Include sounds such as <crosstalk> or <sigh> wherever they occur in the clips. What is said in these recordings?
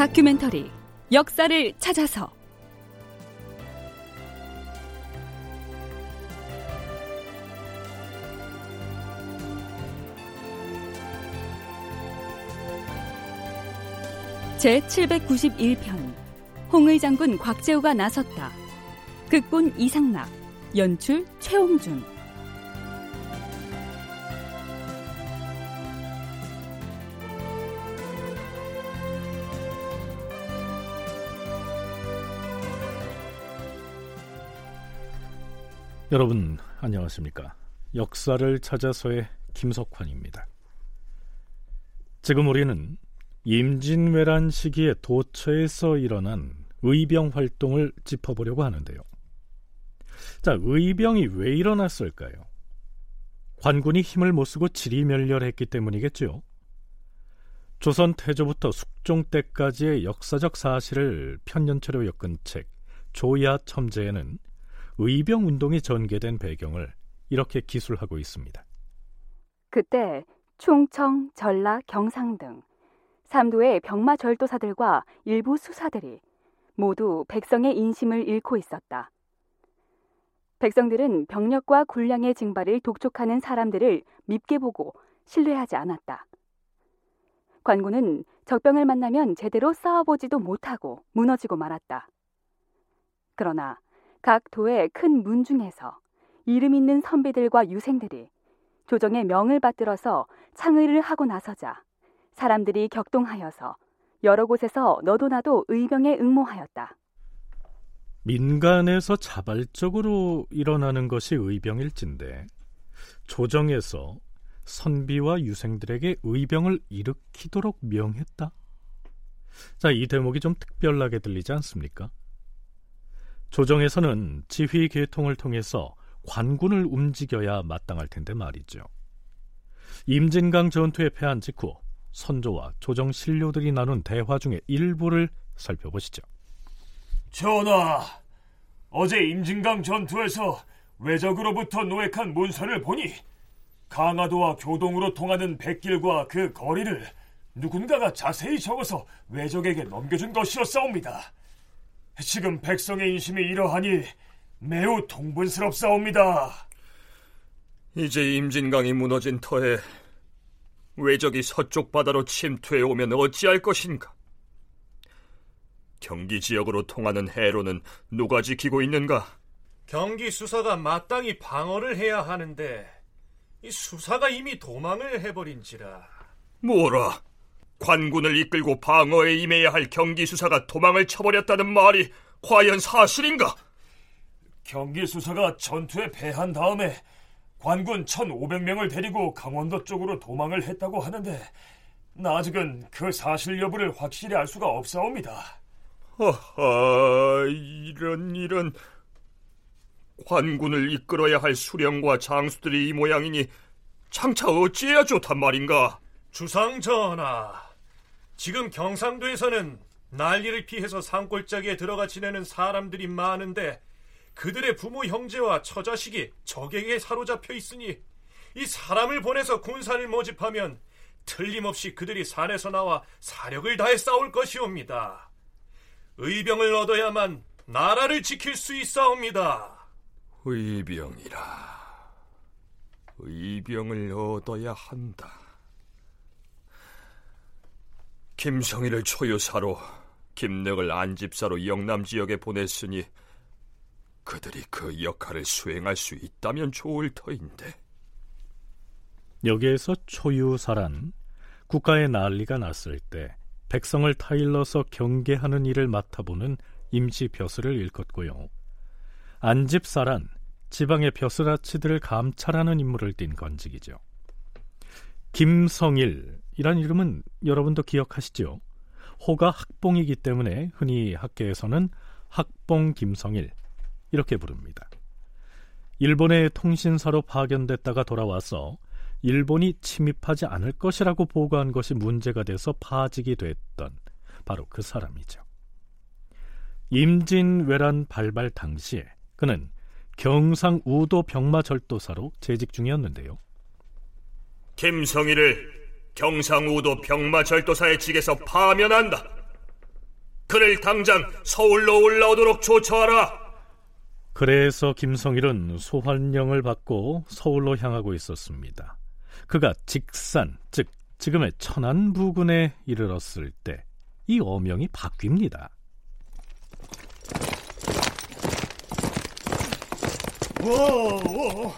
다큐멘터리 역사를 찾아서 제 791편 홍의 장군 곽재우가 나섰다. 극본 이상락, 연출 최홍준. 여러분 안녕하십니까? 역사를 찾아서의 김석환입니다. 지금 우리는 임진왜란 시기에 도처에서 일어난 의병 활동을 짚어보려고 하는데요. 자, 의병이 왜 일어났을까요? 관군이 힘을 못 쓰고 지리멸렬했기 때문이겠죠. 조선 태조부터 숙종 때까지의 역사적 사실을 편년체로 엮은 책 조야 첨제에는 의병 운동이 전개된 배경을 이렇게 기술하고 있습니다. 그때 충청, 전라, 경상 등 삼도의 병마 절도사들과 일부 수사들이 모두 백성의 인심을 잃고 있었다. 백성들은 병력과 군량의 증발을 독촉하는 사람들을 밉게 보고 신뢰하지 않았다. 관군은 적병을 만나면 제대로 싸워보지도 못하고 무너지고 말았다. 그러나 각 도의 큰 문 중에서 이름 있는 선비들과 유생들이 조정의 명을 받들어서 창의를 하고 나서자 사람들이 격동하여서 여러 곳에서 너도 나도 의병에 응모하였다. 민간에서 자발적으로 일어나는 것이 의병일진데 조정에서 선비와 유생들에게 의병을 일으키도록 명했다. 자, 이 대목이 좀 특별하게 들리지 않습니까? 조정에서는 지휘 계통을 통해서 관군을 움직여야 마땅할 텐데 말이죠. 임진강 전투에 패한 직후 선조와 조정 신료들이 나눈 대화 중에 일부를 살펴보시죠. 전하, 어제 임진강 전투에서 외적으로부터 노획한 문서를 보니 강화도와 교동으로 통하는 백길과 그 거리를 누군가가 자세히 적어서 외적에게 넘겨준 것이었사옵니다. 지금 백성의 인심이 이러하니 매우 통분스럽사옵니다. 이제 임진강이 무너진 터에 외적이 서쪽 바다로 침투해 오면 어찌할 것인가? 경기 지역으로 통하는 해로는 누가 지키고 있는가? 경기 수사가 마땅히 방어를 해야 하는데 이 수사가 이미 도망을 해버린지라. 뭐라? 관군을 이끌고 방어에 임해야 할 경기 수사가 도망을 쳐버렸다는 말이 과연 사실인가? 경기 수사가 전투에 패한 다음에 관군 1,500명을 데리고 강원도 쪽으로 도망을 했다고 하는데 아직은 그 사실 여부를 확실히 알 수가 없사옵니다. 하하, 이런 이런 관군을 이끌어야 할 수령과 장수들이 이 모양이니 장차 어찌해야 좋단 말인가? 주상 전하, 지금 경상도에서는 난리를 피해서 산골짜기에 들어가 지내는 사람들이 많은데 그들의 부모 형제와 처자식이 적에게 사로잡혀 있으니 이 사람을 보내서 군산을 모집하면 틀림없이 그들이 산에서 나와 사력을 다해 싸울 것이옵니다. 의병을 얻어야만 나라를 지킬 수 있사옵니다. 의병이라. 의병을 얻어야 한다. 김성희를 초유사로 김능을 안집사로 영남 지역에 보냈으니 그들이 그 역할을 수행할 수 있다면 좋을 터인데. 여기에서 초유사란 국가의 난리가 났을 때 백성을 타일러서 경계하는 일을 맡아보는 임시 벼슬을 일컫고요. 안집사란 지방의 벼슬아치들을 감찰하는 임무를 띈 건직이죠. 김성일 이란 이름은 여러분도 기억하시죠? 호가 학봉이기 때문에 흔히 학계에서는 학봉 김성일 이렇게 부릅니다. 일본의 통신사로 파견됐다가 돌아와서 일본이 침입하지 않을 것이라고 보고한 것이 문제가 돼서 파직이 됐던 바로 그 사람이죠. 임진왜란 발발 당시에 그는 경상 우도 병마 절도사로 재직 중이었는데요. 김성희를 경상 우도 병마 절도사의 직에서 파면한다. 그를 당장 서울로 올라오도록 조처하라. 그래서 김성일은 소환령을 받고 서울로 향하고 있었습니다. 그가 직산, 즉 지금의 천안 부근에 이르렀을 때 이 어명이 바뀝니다. 오,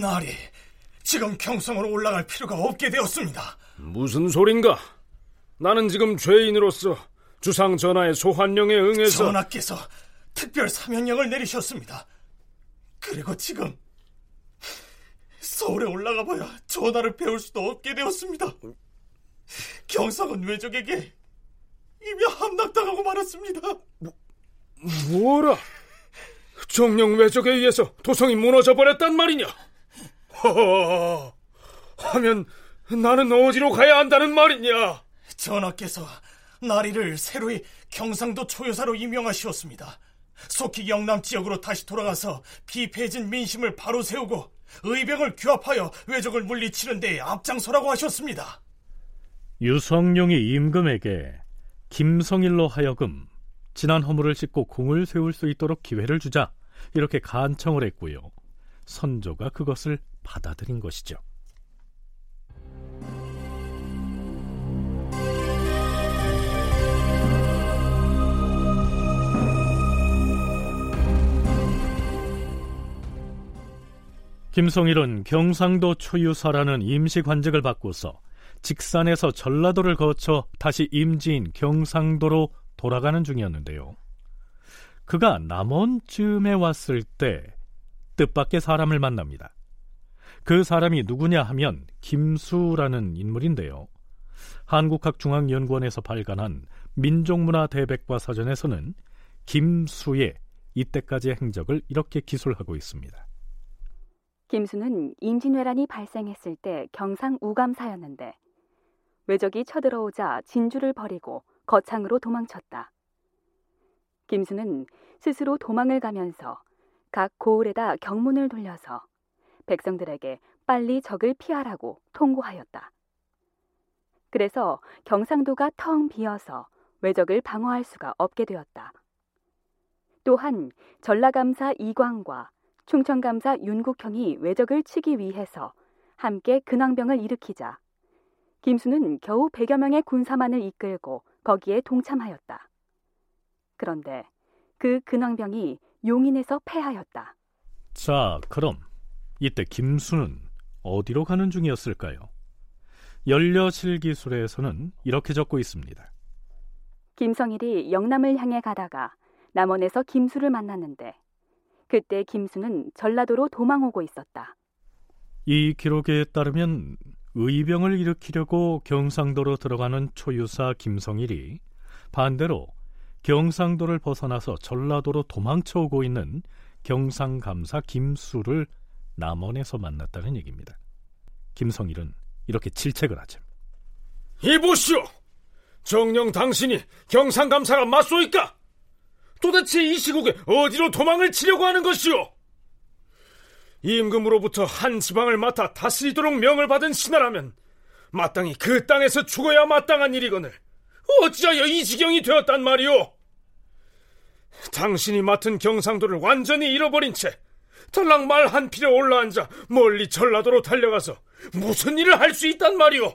날이 지금 경성으로 올라갈 필요가 없게 되었습니다. 무슨 소린가? 나는 지금 죄인으로서 주상 전하의 소환령에 응해서 전하께서 특별 사면령을 내리셨습니다. 그리고 지금 서울에 올라가 봐야 전하를 배울 수도 없게 되었습니다. 경상은 외적에게 이미 함락당하고 말았습니다. 뭐라? 정령 외적에 의해서 도성이 무너져 버렸단 말이냐? 허 하면 나는 어디로 가야 한다는 말이냐? 전하께서 나리를 새로이 경상도 초여사로 임명하시었습니다. 속히 영남 지역으로 다시 돌아가서 비폐해진 민심을 바로 세우고 의병을 규합하여 외적을 물리치는 데 앞장서라고 하셨습니다. 유성룡이 임금에게 김성일로 하여금 지난 허물을 씻고 공을 세울 수 있도록 기회를 주자 이렇게 간청을 했고요. 선조가 그것을 받아들인 것이죠. 김성일은 경상도 초유사라는 임시 관직을 받고서 직산에서 전라도를 거쳐 다시 임지인 경상도로 돌아가는 중이었는데요. 그가 남원쯤에 왔을 때 뜻밖의 사람을 만납니다. 그 사람이 누구냐 하면 김수라는 인물인데요. 한국학중앙연구원에서 발간한 민족문화 대백과 사전에서는 김수의 이때까지의 행적을 이렇게 기술하고 있습니다. 김수는 임진왜란이 발생했을 때 경상 우감사였는데 외적이 쳐들어오자 진주를 버리고 거창으로 도망쳤다. 김수는 스스로 도망을 가면서 각 고을에다 경문을 돌려서 백성들에게 빨리 적을 피하라고 통고하였다. 그래서 경상도가 텅 비어서 외적을 방어할 수가 없게 되었다. 또한 전라감사 이광과 충청감사 윤국형이 외적을 치기 위해서 함께 근황병을 일으키자 김수는 겨우 100여 명의 군사만을 이끌고 거기에 동참하였다. 그런데 그 근황병이 용인에서 패하였다. 자, 그럼 이때 김수는 어디로 가는 중이었을까요? 연려실 기술에서는 이렇게 적고 있습니다. 김성일이 영남을 향해 가다가 남원에서 김수를 만났는데 그때 김수는 전라도로 도망 오고 있었다. 이 기록에 따르면 의병을 일으키려고 경상도로 들어가는 초유사 김성일이 반대로 경상도를 벗어나서 전라도로 도망쳐 오고 있는 경상감사 김수를 남원에서 만났다는 얘기입니다. 김성일은 이렇게 질책을 하죠. 이보시오! 정령 당신이 경상감사가 맞소이까? 도대체 이 시국에 어디로 도망을 치려고 하는 것이오? 임금으로부터 한 지방을 맡아 다스리도록 명을 받은 신하라면 마땅히 그 땅에서 죽어야 마땅한 일이거늘 어찌하여 이 지경이 되었단 말이오? 당신이 맡은 경상도를 완전히 잃어버린 채 덜랑 말 한 필에 올라앉아 멀리 전라도로 달려가서 무슨 일을 할 수 있단 말이오?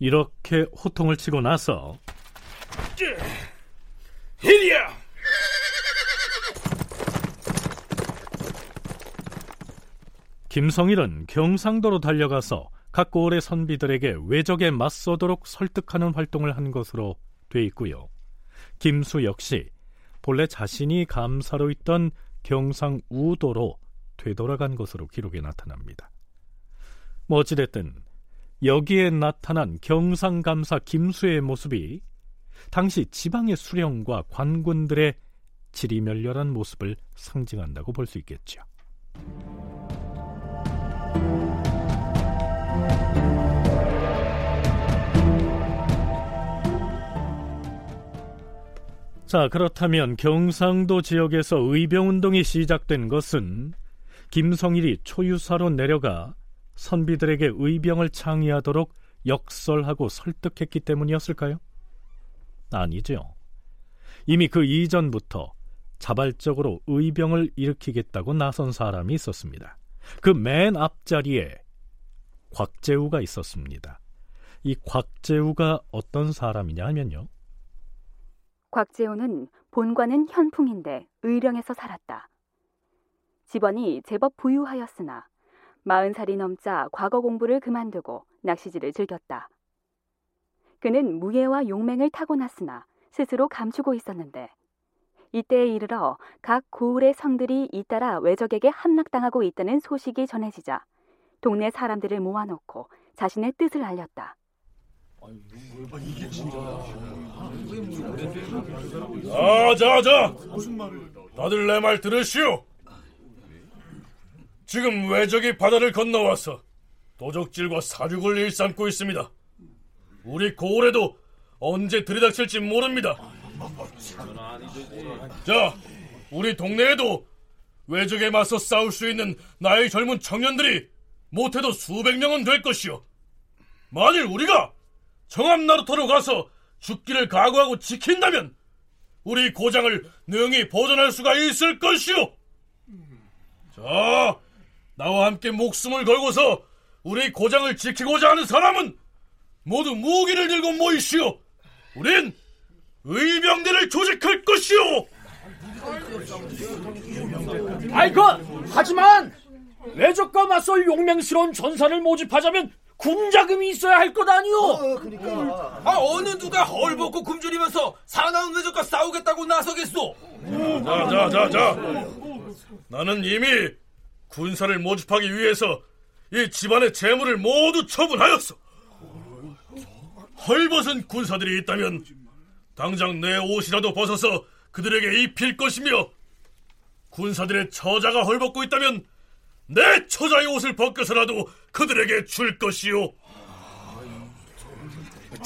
이렇게 호통을 치고 나서 이리야! 김성일은 경상도로 달려가서 각 고을의 선비들에게 외적에 맞서도록 설득하는 활동을 한 것으로 돼 있고요. 김수 역시 본래 자신이 감사로 있던 경상 우도로 되돌아간 것으로 기록에 나타납니다. 뭐 어찌됐든 여기에 나타난 경상감사 김수의 모습이 당시 지방의 수령과 관군들의 지리멸렬한 모습을 상징한다고 볼 수 있겠죠. 자, 그렇다면 경상도 지역에서 의병운동이 시작된 것은 김성일이 초유사로 내려가 선비들에게 의병을 창의하도록 역설하고 설득했기 때문이었을까요? 아니죠. 이미 그 이전부터 자발적으로 의병을 일으키겠다고 나선 사람이 있었습니다. 그 맨 앞자리에 곽재우가 있었습니다. 이 곽재우가 어떤 사람이냐 하면요. 곽재우는 본관은 현풍인데 의령에서 살았다. 집안이 제법 부유하였으나 마흔 살이 넘자 과거 공부를 그만두고 낚시질을 즐겼다. 그는 무예와 용맹을 타고났으나 스스로 감추고 있었는데 이때에 이르러 각 고을의 성들이 잇따라 외적에게 함락당하고 있다는 소식이 전해지자 동네 사람들을 모아놓고 자신의 뜻을 알렸다. 자, 자, 자. 다들 내 말 들으시오. 지금 외적이 바다를 건너와서 도적질과 사륙을 일삼고 있습니다. 우리 고을에도 언제 들이닥칠지 모릅니다. 자, 우리 동네에도 외적에 맞서 싸울 수 있는 나의 젊은 청년들이 못해도 수백 명은 될 것이오. 만일 우리가 정합 나루터로 가서 죽기를 각오하고 지킨다면 우리 고장을 능히 보존할 수가 있을 것이오. 자, 나와 함께 목숨을 걸고서 우리 고장을 지키고자 하는 사람은 모두 무기를 들고 모이시오. 우린 의병대를 조직할 것이오. 아이고, 하지만 외적과 맞설 용맹스러운 전사를 모집하자면 군자금이 있어야 할 것 아니오? 어, 그러니까. 아, 어느 누가 헐벗고 굶주리면서 사나운 외적과 싸우겠다고 나서겠소? 자, 자, 자, 자. 나는 이미 군사를 모집하기 위해서 이 집안의 재물을 모두 처분하였어. 헐벗은 군사들이 있다면 당장 내 옷이라도 벗어서 그들에게 입힐 것이며 군사들의 처자가 헐벗고 있다면 내 처자의 옷을 벗겨서라도 그들에게 줄 것이오.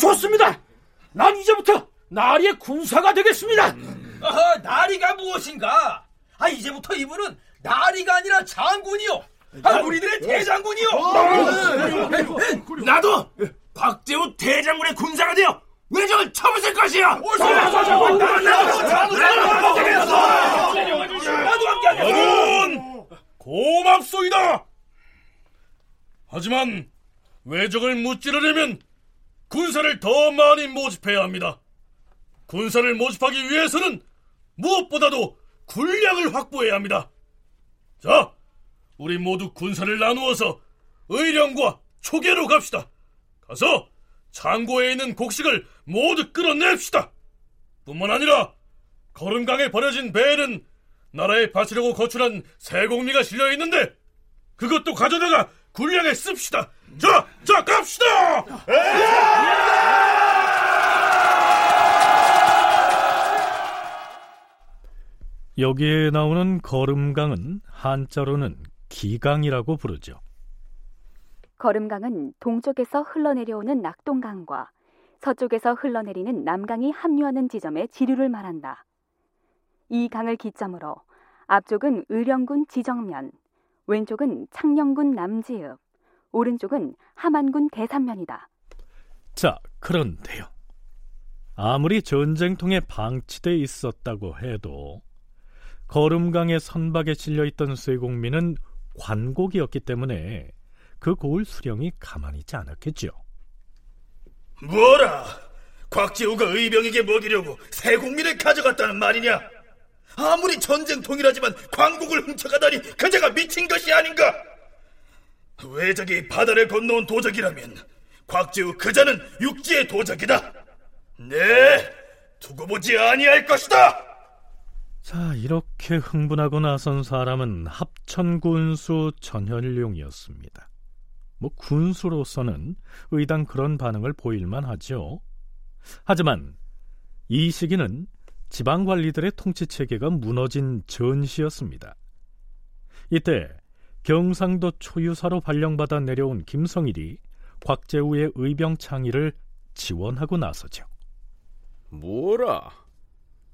좋습니다. 난 이제부터 나리의 군사가 되겠습니다. 아하, 나리가 무엇인가? 아, 이제부터 이분은 나리가 아니라 장군이요. 아, 우리들의 대장군이요. 나도 곽재우 대장군의 군사가 되어 외적을 쳐부술 것이야. 나도 고맙소이다. 하지만 외적을 무찌르려면 군사를 더 많이 모집해야 합니다. 군사를 모집하기 위해서는 무엇보다도 군량을 확보해야 합니다. 자, 우리 모두 군사를 나누어서 의령과 초계로 갑시다. 가서 창고에 있는 곡식을 모두 끌어냅시다. 뿐만 아니라 거름강에 버려진 배에는 나라에 바치려고 거출한 새공미가 실려 있는데 그것도 가져다가 군량에 씁시다. 자, 자, 갑시다. 여기에 나오는 거름강은 한자로는 기강이라고 부르죠. 거름강은 동쪽에서 흘러내려오는 낙동강과 서쪽에서 흘러내리는 남강이 합류하는 지점의 지류를 말한다. 이 강을 기점으로 앞쪽은 의령군 지정면, 왼쪽은 창녕군 남지읍, 오른쪽은 함안군 대산면이다. 자, 그런데요. 아무리 전쟁통에 방치돼 있었다고 해도 거름강의 선박에 실려 있던 쇠공민은 관곡이었기 때문에 그 고을 수령이 가만히 있지 않았겠죠. 뭐라? 곽재우가 의병에게 먹이려고 세국민을 가져갔다는 말이냐? 아무리 전쟁통이라지만 광국을 훔쳐가다니 그자가 미친 것이 아닌가? 외적이 바다를 건너온 도적이라면 곽재우 그자는 육지의 도적이다. 네, 두고 보지 아니할 것이다. 자, 이렇게 흥분하고 나선 사람은 합천군수 전현룡이었습니다. 뭐 군수로서는 의당 그런 반응을 보일만 하죠. 하지만 이 시기는 지방 관리들의 통치 체계가 무너진 전시였습니다. 이때 경상도 초유사로 발령받아 내려온 김성일이 곽재우의 의병 창의를 지원하고 나서죠. 뭐라?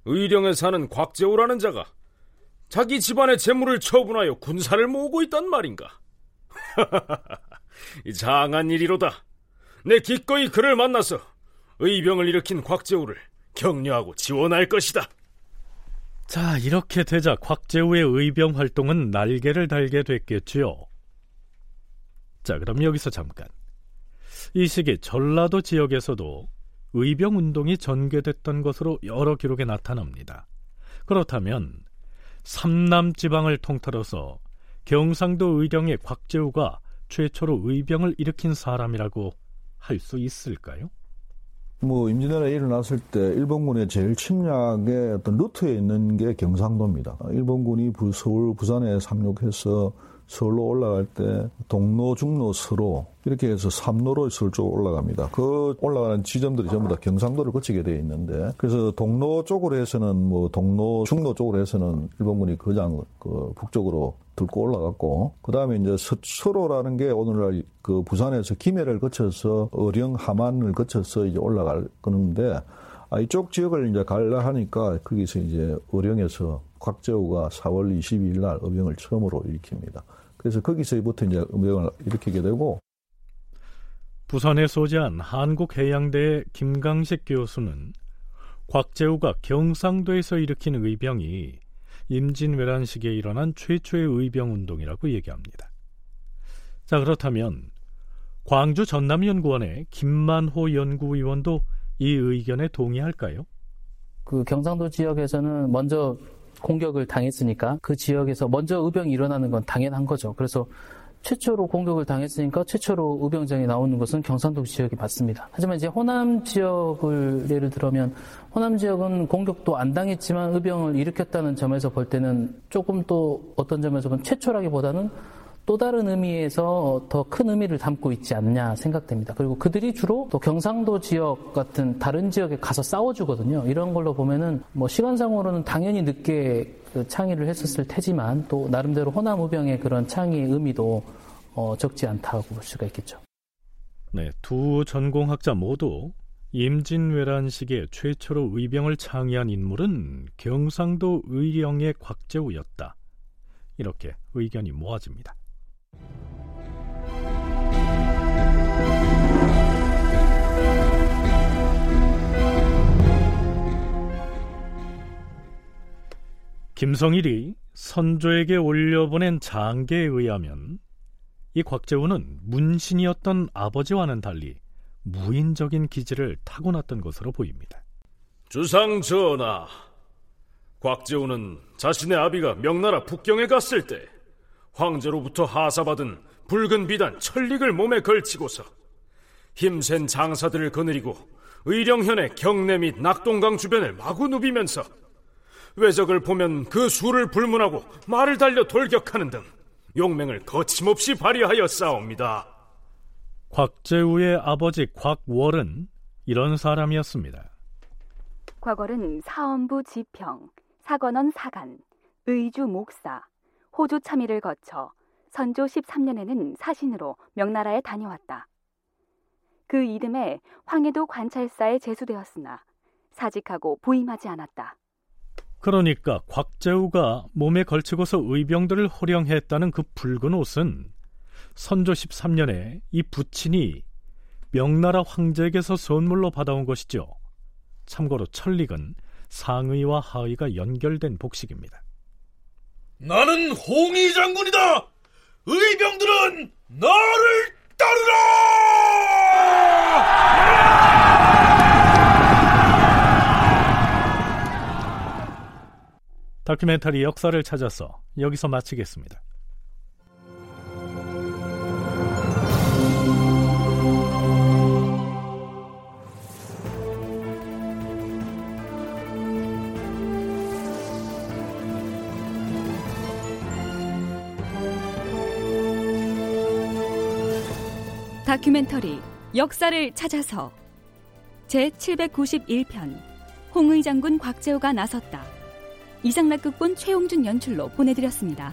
의령에 사는 곽재우라는 자가 자기 집안의 재물을 처분하여 군사를 모으고 있단 말인가? <laughs> 이 장한 일이로다. 내 기꺼이 그를 만나서 의병을 일으킨 곽재우를 격려하고 지원할 것이다. 자, 이렇게 되자 곽재우의 의병 활동은 날개를 달게 됐겠지요. 자, 그럼 여기서 잠깐. 이 시기 전라도 지역에서도 의병 운동이 전개됐던 것으로 여러 기록에 나타납니다. 그렇다면 삼남 지방을 통틀어서 경상도 의령의 곽재우가 최초로 의병을 일으킨 사람이라고 할 수 있을까요? 뭐 임진왜란이 일어났을 때 일본군의 제일 침략의 어떤 루트에 있는 게 경상도입니다. 일본군이 부, 서울, 부산에 상륙해서 서울로 올라갈 때 동로, 중로, 서로 이렇게 해서 삼로로 서울 쪽으로 올라갑니다. 그 올라가는 지점들이 전부 다 경상도를 거치게 되어 있는데 그래서 동로 쪽으로 해서는 뭐 동로, 중로 쪽으로 해서는 일본군이 거장 그 북쪽으로 들고 올라갔고 그 다음에 이제 서초로라는 게 오늘날 그 부산에서 김해를 거쳐서 어령 함안을 거쳐서 이제 올라갈 거는데 아, 이쪽 지역을 이제 갈라 하니까 거기서 이제 어령에서 곽재우가 4월 22일 날 의병을 처음으로 일으킵니다. 그래서 거기서부터 이제 의병을 일으키게 되고 부산에 소재한 한국해양대의 김강식 교수는 곽재우가 경상도에서 일으킨 의병이 임진왜란 시기에 일어난 최초의 의병 운동이라고 얘기합니다. 자 그렇다면 광주 전남연구원의 김만호 연구위원도 이 의견에 동의할까요? 그 경상도 지역에서는 먼저 공격을 당했으니까 그 지역에서 먼저 의병이 일어나는 건 당연한 거죠. 그래서 최초로 공격을 당했으니까 최초로 의병장이 나오는 것은 경상도 지역이 맞습니다. 하지만 이제 호남 지역을 예를 들면 호남 지역은 공격도 안 당했지만 의병을 일으켰다는 점에서 볼 때는 조금 또 어떤 점에서 는 최초라기보다는 또 다른 의미에서 더 큰 의미를 담고 있지 않냐 생각됩니다. 그리고 그들이 주로 또 경상도 지역 같은 다른 지역에 가서 싸워주거든요. 이런 걸로 보면은 뭐 시간상으로는 당연히 늦게 그 창의를 했었을 테지만 또 나름대로 호남 우병의 그런 창의의 의미도 어 적지 않다고 볼 수가 있겠죠. 네, 두 전공학자 모두 임진왜란 시기에 최초로 의병을 창의한 인물은 경상도 의령의 곽재우였다. 이렇게 의견이 모아집니다. 김성일이 선조에게 올려보낸 장계에 의하면 이 곽재우는 문신이었던 아버지와는 달리 무인적인 기질을 타고났던 것으로 보입니다. 주상 전하, 곽재우는 자신의 아비가 명나라 북경에 갔을 때 황제로부터 하사받은 붉은 비단 천릭을 몸에 걸치고서 힘센 장사들을 거느리고 의령현의 경내 및 낙동강 주변을 마구 누비면서 외적을 보면 그 수를 불문하고 말을 달려 돌격하는 등 용맹을 거침없이 발휘하여 싸웁니다. 곽재우의 아버지 곽월은 이런 사람이었습니다. 곽월은 사원부 지평, 사관원 사간, 의주 목사, 호주 참의를 거쳐 선조 13년에는 사신으로 명나라에 다녀왔다. 그 이듬해 황해도 관찰사에 제수되었으나 사직하고 부임하지 않았다. 그러니까 곽재우가 몸에 걸치고서 의병들을 호령했다는 그 붉은 옷은 선조 13년에 이 부친이 명나라 황제에게서 선물로 받아온 것이죠. 참고로 천릭은 상의와 하의가 연결된 복식입니다. 나는 홍희 장군이다. 의병들은 나를 따르라! 다큐멘터리 역사를 찾아서 여기서 마치겠습니다. 다큐멘터리 역사를 찾아서 제 791편 홍의 장군 곽재우가 나섰다. 이상락극본 최용준 연출로 보내드렸습니다.